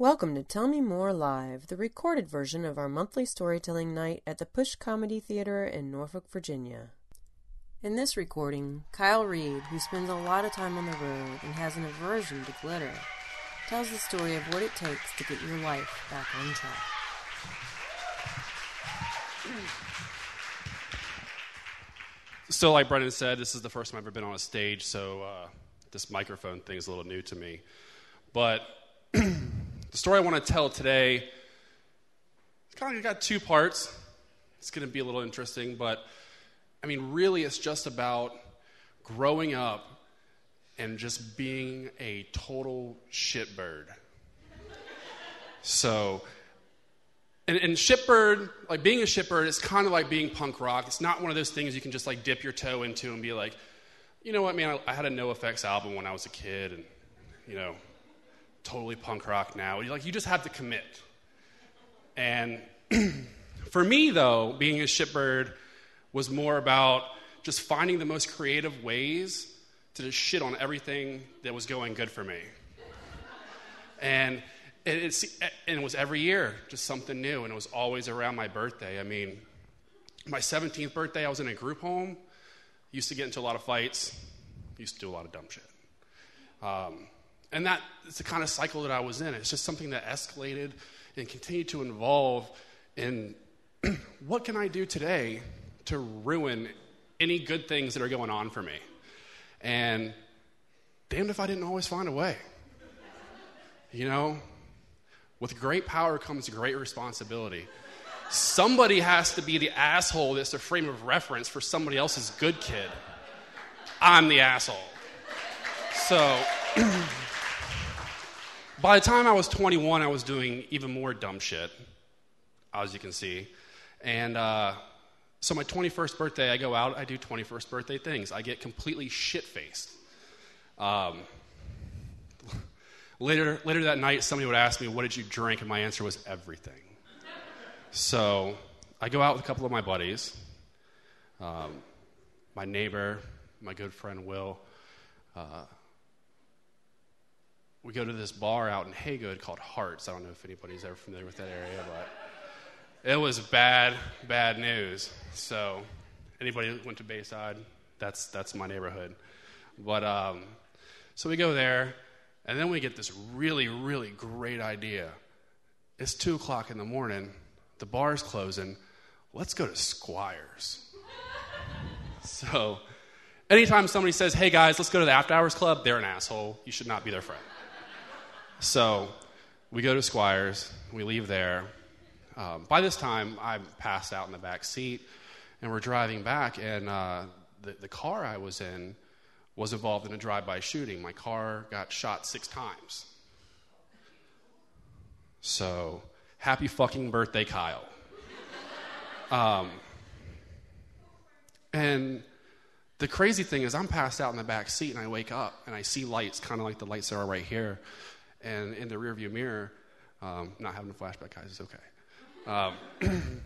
Welcome to Tell Me More Live, the recorded version of our monthly storytelling night at the Push Comedy Theater in Norfolk, Virginia. In this recording, Kyle Reed, who spends a lot of time on the road and has an aversion to glitter, tells the story of what it takes to get your life back on track. So, like Brendan said, this is the first time I've ever been on a stage, so uh, this microphone thing is a little new to me. But the story I want to tell today, it's kind of got two parts. It's going to be a little interesting, but I mean, really, it's just about growing up and just being a total shitbird. so, and, and shitbird, like being a shitbird, is kind of like being punk rock. It's not one of those things you can just like dip your toe into and be like, you know what, man, I, I had a NOFX album when I was a kid, and you know, totally punk rock now. Like you just have to commit. And for me, though, being a shitbird was more about just finding the most creative ways to just shit on everything that was going good for me. And it, and it was every year, just something new, and it was always around my birthday. I mean, my 17th birthday, I was in a group home, used to get into a lot of fights, used to do a lot of dumb shit. Um, and that is the kind of cycle that I was in. It's just something that escalated and continued to evolve in what can I do today to ruin any good things that are going on for me? And damned if I didn't always find a way. You know, with great power comes great responsibility. Somebody has to be the asshole that's the frame of reference for somebody else's good kid. I'm the asshole. So, by the time I was 21, I was doing even more dumb shit, as you can see. And uh, so, my 21st birthday, I go out, I do 21st birthday things. I get completely shit faced. Um, later, later that night, somebody would ask me, What did you drink? And my answer was everything. so, I go out with a couple of my buddies, um, my neighbor, my good friend Will. Uh, we go to this bar out in Haygood called Hearts. I don't know if anybody's ever familiar with that area, but it was bad, bad news. So, anybody that went to Bayside, that's that's my neighborhood. But um, so we go there, and then we get this really, really great idea. It's two o'clock in the morning. The bar's closing. Let's go to Squires. so, anytime somebody says, "Hey guys, let's go to the after hours club," they're an asshole. You should not be their friend. So we go to Squires, we leave there. Um, by this time, I'm passed out in the back seat, and we're driving back, and uh, the, the car I was in was involved in a drive by shooting. My car got shot six times. So, happy fucking birthday, Kyle. Um, and the crazy thing is, I'm passed out in the back seat, and I wake up and I see lights, kind of like the lights that are right here and in the rearview mirror, um, not having a flashback, guys, it's okay. Um,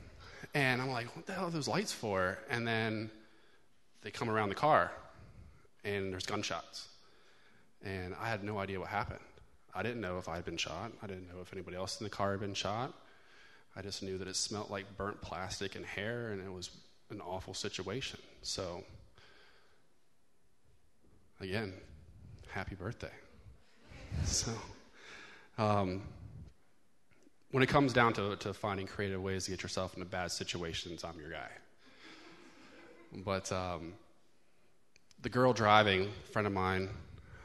and I'm like, what the hell are those lights for? And then they come around the car, and there's gunshots. And I had no idea what happened. I didn't know if I had been shot. I didn't know if anybody else in the car had been shot. I just knew that it smelled like burnt plastic and hair, and it was an awful situation. So, again, happy birthday. So. Um, when it comes down to, to finding creative ways to get yourself into bad situations, I'm your guy. But um, the girl driving, friend of mine,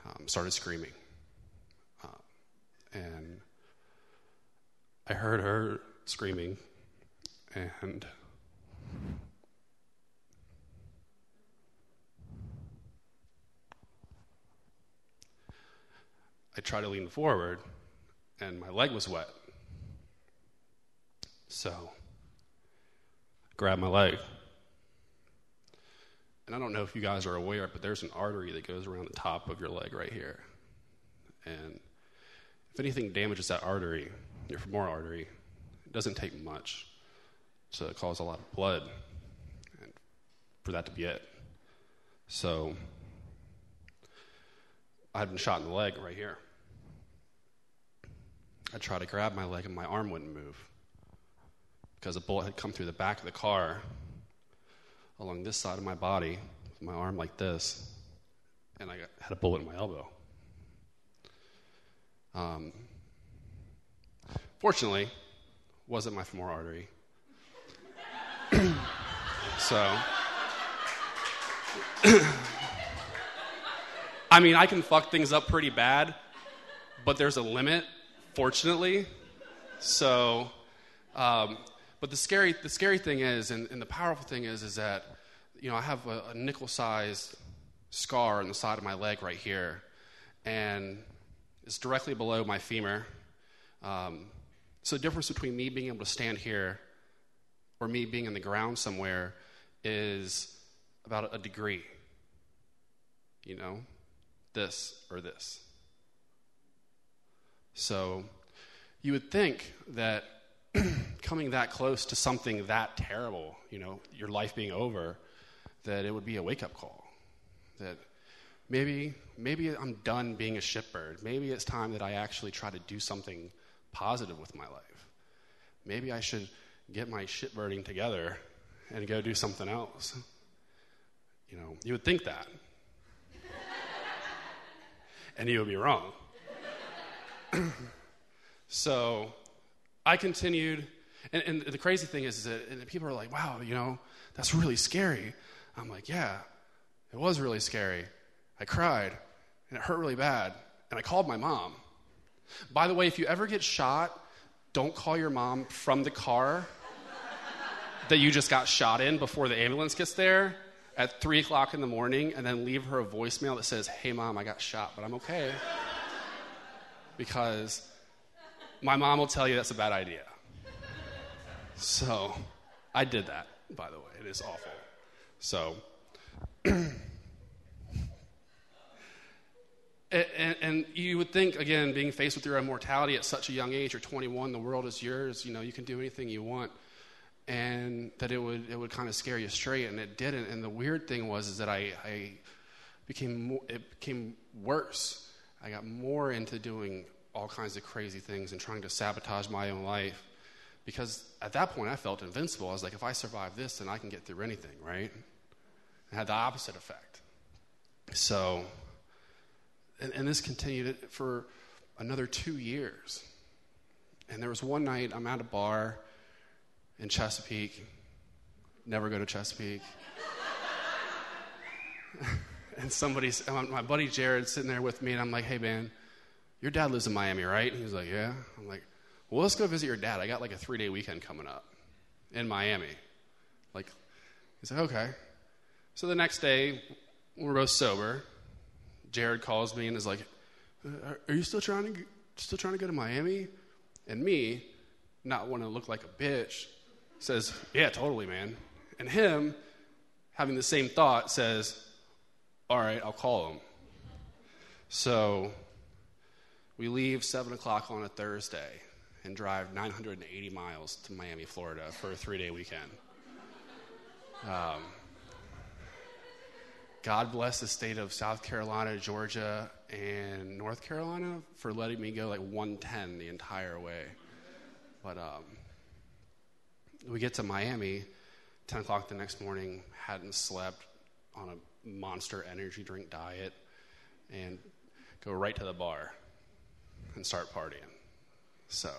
um, started screaming. Uh, and I heard her screaming, and I tried to lean forward and my leg was wet. So, I grabbed my leg. And I don't know if you guys are aware, but there's an artery that goes around the top of your leg right here. And if anything damages that artery, your femoral artery, it doesn't take much to cause a lot of blood and for that to be it. So, I had been shot in the leg right here. I tried to grab my leg and my arm wouldn't move because a bullet had come through the back of the car along this side of my body with my arm like this, and I got, had a bullet in my elbow. Um, fortunately, wasn't my femoral artery. so, I mean, I can fuck things up pretty bad, but there's a limit, fortunately. So, um, but the scary, the scary thing is, and, and, the powerful thing is, is that, you know, I have a, a nickel-sized scar on the side of my leg right here, and it's directly below my femur. Um, so the difference between me being able to stand here or me being in the ground somewhere is about a degree. You know, this or this. So you would think that coming that close to something that terrible, you know, your life being over, that it would be a wake up call. That maybe, maybe I'm done being a shipbird. Maybe it's time that I actually try to do something positive with my life. Maybe I should get my shitbirding together and go do something else. You know, you would think that. and you would be wrong. so I continued, and, and, the crazy thing is, is that people are like, wow, you know, that's really scary. I'm like, yeah, it was really scary. I cried, and it hurt really bad, and I called my mom. By the way, if you ever get shot, don't call your mom from the car that you just got shot in before the ambulance gets there at 3 o'clock in the morning and then leave her a voicemail that says, Hey, mom, I got shot, but I'm okay. Because my mom will tell you that's a bad idea. So I did that, by the way. It is awful. So. And, and, you would think, again, being faced with your immortality at such a young age, you're 21, the world is yours, you know, you can do anything you want and that it would it would kind of scare you straight, and it didn't. And the weird thing was is that I, I became more, it became worse. I got more into doing all kinds of crazy things and trying to sabotage my own life because at that point I felt invincible. I was like, if I survive this, then I can get through anything, right? It had the opposite effect. So, and, and this continued for another two years. And there was one night I'm at a bar in Chesapeake. Never go to Chesapeake. and somebody's, my buddy Jared's sitting there with me, and I'm like, hey, man, your dad lives in Miami, right? And he's like, yeah. I'm like, well, let's go visit your dad. I got like a three day weekend coming up in Miami. Like, he's like, okay. So the next day, we're both sober. Jared calls me and is like, uh, are you still trying to, still trying to go to Miami? And me, not want to look like a bitch, says, Yeah, totally, man. And him, having the same thought, says, All right, I'll call him. So we leave 7 o'clock on a Thursday and drive 980 miles to Miami, Florida for a three day weekend. Um, God bless the state of South Carolina, Georgia, and North Carolina for letting me go like 110 the entire way. But um, we get to Miami, 10 o'clock the next morning, hadn't slept on a monster energy drink diet, and go right to the bar and start partying. So,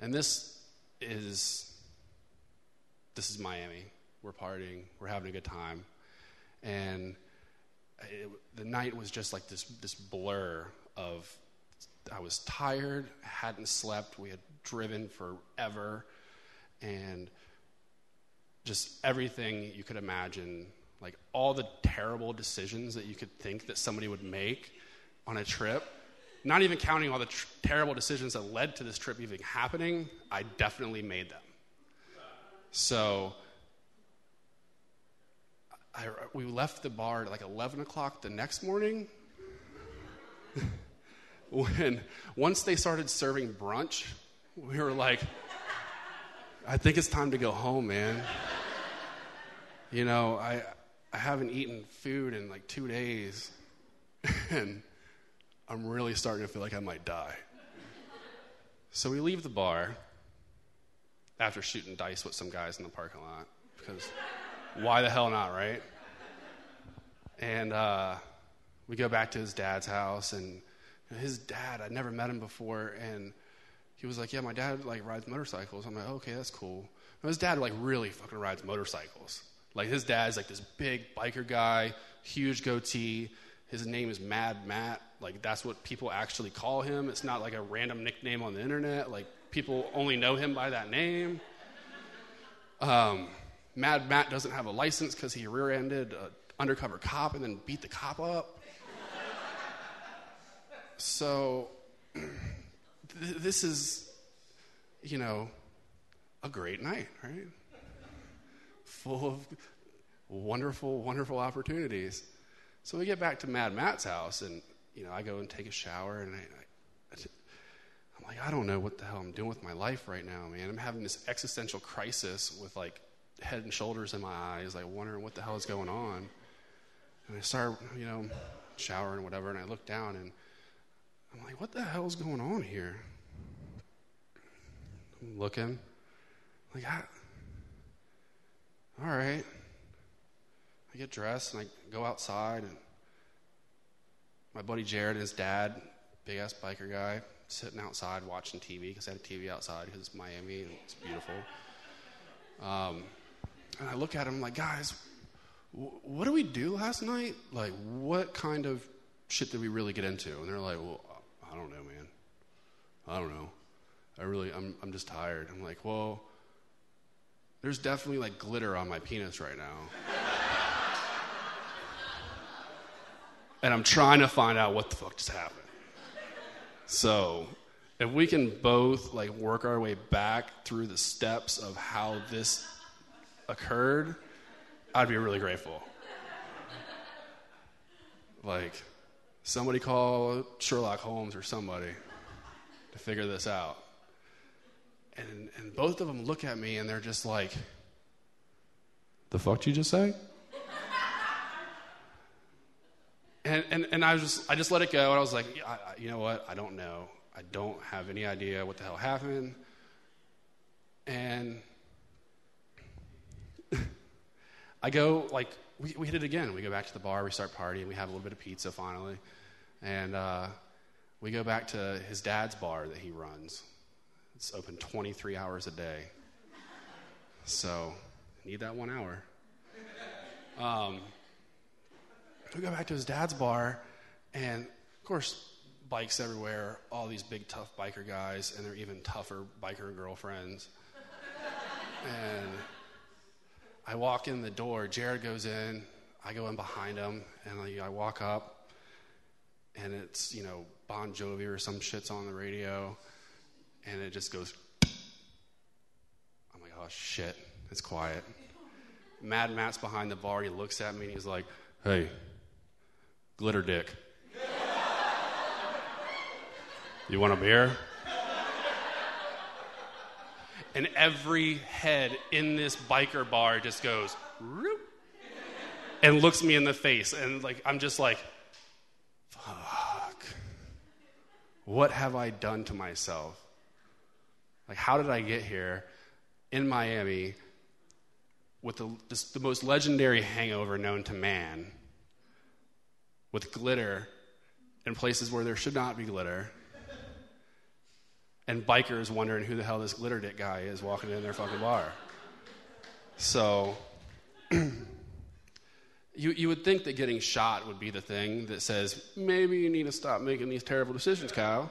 and this is this is Miami. We're partying. We're having a good time, and it, the night was just like this this blur of I was tired, hadn't slept. We had driven forever and just everything you could imagine, like all the terrible decisions that you could think that somebody would make on a trip. Not even counting all the tr- terrible decisions that led to this trip even happening, I definitely made them. So I, we left the bar at like 11 o'clock the next morning. when once they started serving brunch, we were like, I think it's time to go home, man. you know, I, I haven't eaten food in like two days, and I'm really starting to feel like I might die. So we leave the bar after shooting dice with some guys in the parking lot because why the hell not, right? And uh, we go back to his dad's house, and his dad, I'd never met him before, and he was like, "Yeah, my dad like rides motorcycles." I'm like, "Okay, that's cool." And his dad like really fucking rides motorcycles. Like his dad's like this big biker guy, huge goatee. His name is Mad Matt. Like that's what people actually call him. It's not like a random nickname on the internet. Like people only know him by that name. Um, Mad Matt doesn't have a license because he rear-ended an undercover cop and then beat the cop up. so th- this is, you know, a great night, right? Full of wonderful, wonderful opportunities. So we get back to Mad Matt's house, and you know, I go and take a shower, and I, I, I'm like, I don't know what the hell I'm doing with my life right now, man. I'm having this existential crisis with like head and shoulders in my eyes, like wondering what the hell is going on. And I start, you know, showering whatever, and I look down, and I'm like, what the hell is going on here? I'm looking, like, I, all right. I get dressed and I go outside, and my buddy Jared and his dad, big ass biker guy, sitting outside watching TV because I had a TV outside because it's Miami and it's beautiful. Um, and I look at him like, guys, w- what did we do last night? Like, what kind of shit did we really get into? And they're like, well, I don't know, man. I don't know. I really, I'm, I'm just tired. I'm like, well, there's definitely like glitter on my penis right now. and I'm trying to find out what the fuck just happened. So, if we can both like work our way back through the steps of how this occurred, I'd be really grateful. Like, somebody call Sherlock Holmes or somebody to figure this out. And, and both of them look at me and they're just like, The fuck did you just say? and, and, and I, was just, I just let it go. And I was like, I, I, You know what? I don't know. I don't have any idea what the hell happened. And I go, like, we, we hit it again. We go back to the bar, we start partying, we have a little bit of pizza finally. And uh, we go back to his dad's bar that he runs. It's open 23 hours a day. So, need that one hour. Um, we go back to his dad's bar, and of course, bikes everywhere, all these big, tough biker guys, and they're even tougher biker girlfriends. and I walk in the door, Jared goes in, I go in behind him, and I, I walk up, and it's, you know, Bon Jovi or some shit's on the radio, and it just goes. I'm like, oh shit, it's quiet. Mad Matt's behind the bar, he looks at me and he's like, hey, glitter dick. You want a beer? And every head in this biker bar just goes, Roop, and looks me in the face. And like, I'm just like, fuck. What have I done to myself? Like, how did I get here in Miami with the, this, the most legendary hangover known to man, with glitter in places where there should not be glitter? and bikers wondering who the hell this glitter dick guy is walking in their fucking bar. So, you, you would think that getting shot would be the thing that says, maybe you need to stop making these terrible decisions, Kyle.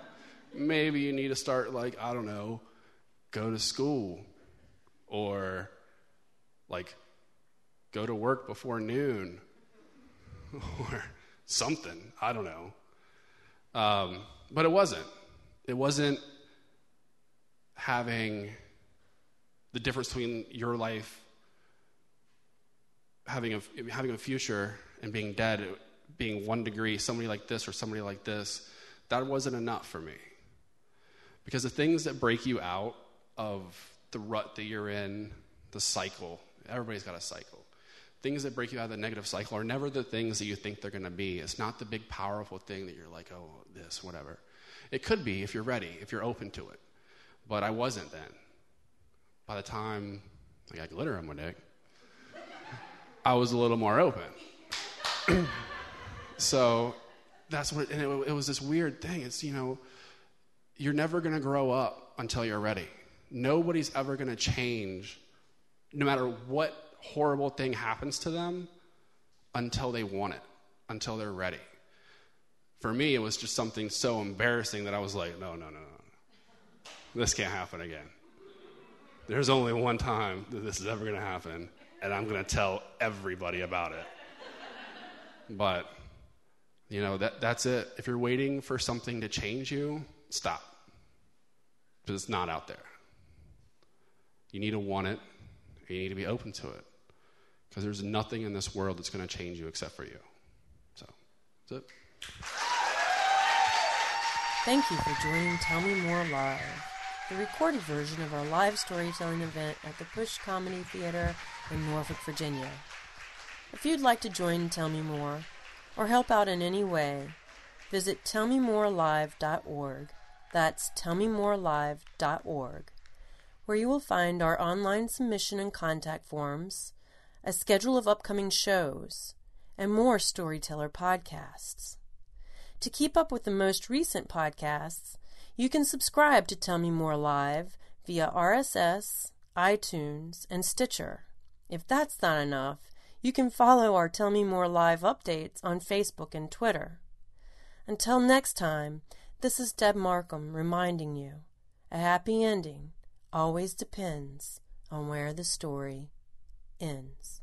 Maybe you need to start, like, I don't know, go to school or, like, go to work before noon or something. I don't know. Um, but it wasn't. It wasn't having the difference between your life having a, having a future and being dead being one degree somebody like this or somebody like this that wasn't enough for me because the things that break you out of the rut that you're in the cycle everybody's got a cycle things that break you out of the negative cycle are never the things that you think they're going to be it's not the big powerful thing that you're like oh this whatever it could be if you're ready if you're open to it but I wasn't then. By the time I got glitter on my dick, I was a little more open. so that's what, and it, it was this weird thing. It's, you know, you're never going to grow up until you're ready. Nobody's ever going to change, no matter what horrible thing happens to them, until they want it, until they're ready. For me, it was just something so embarrassing that I was like, no, no, no, no. This can't happen again. There's only one time that this is ever going to happen, and I'm going to tell everybody about it. But, you know, that, that's it. If you're waiting for something to change you, stop. Because it's not out there. You need to want it, and you need to be open to it. Because there's nothing in this world that's going to change you except for you. So, that's it. Thank you for joining Tell Me More Live, the recorded version of our live storytelling event at the Push Comedy Theater in Norfolk, Virginia. If you'd like to join Tell Me More or help out in any way, visit tellmemorelive.org. That's tellmemorelive.org, where you will find our online submission and contact forms, a schedule of upcoming shows, and more storyteller podcasts. To keep up with the most recent podcasts, you can subscribe to Tell Me More Live via RSS, iTunes, and Stitcher. If that's not enough, you can follow our Tell Me More Live updates on Facebook and Twitter. Until next time, this is Deb Markham reminding you a happy ending always depends on where the story ends.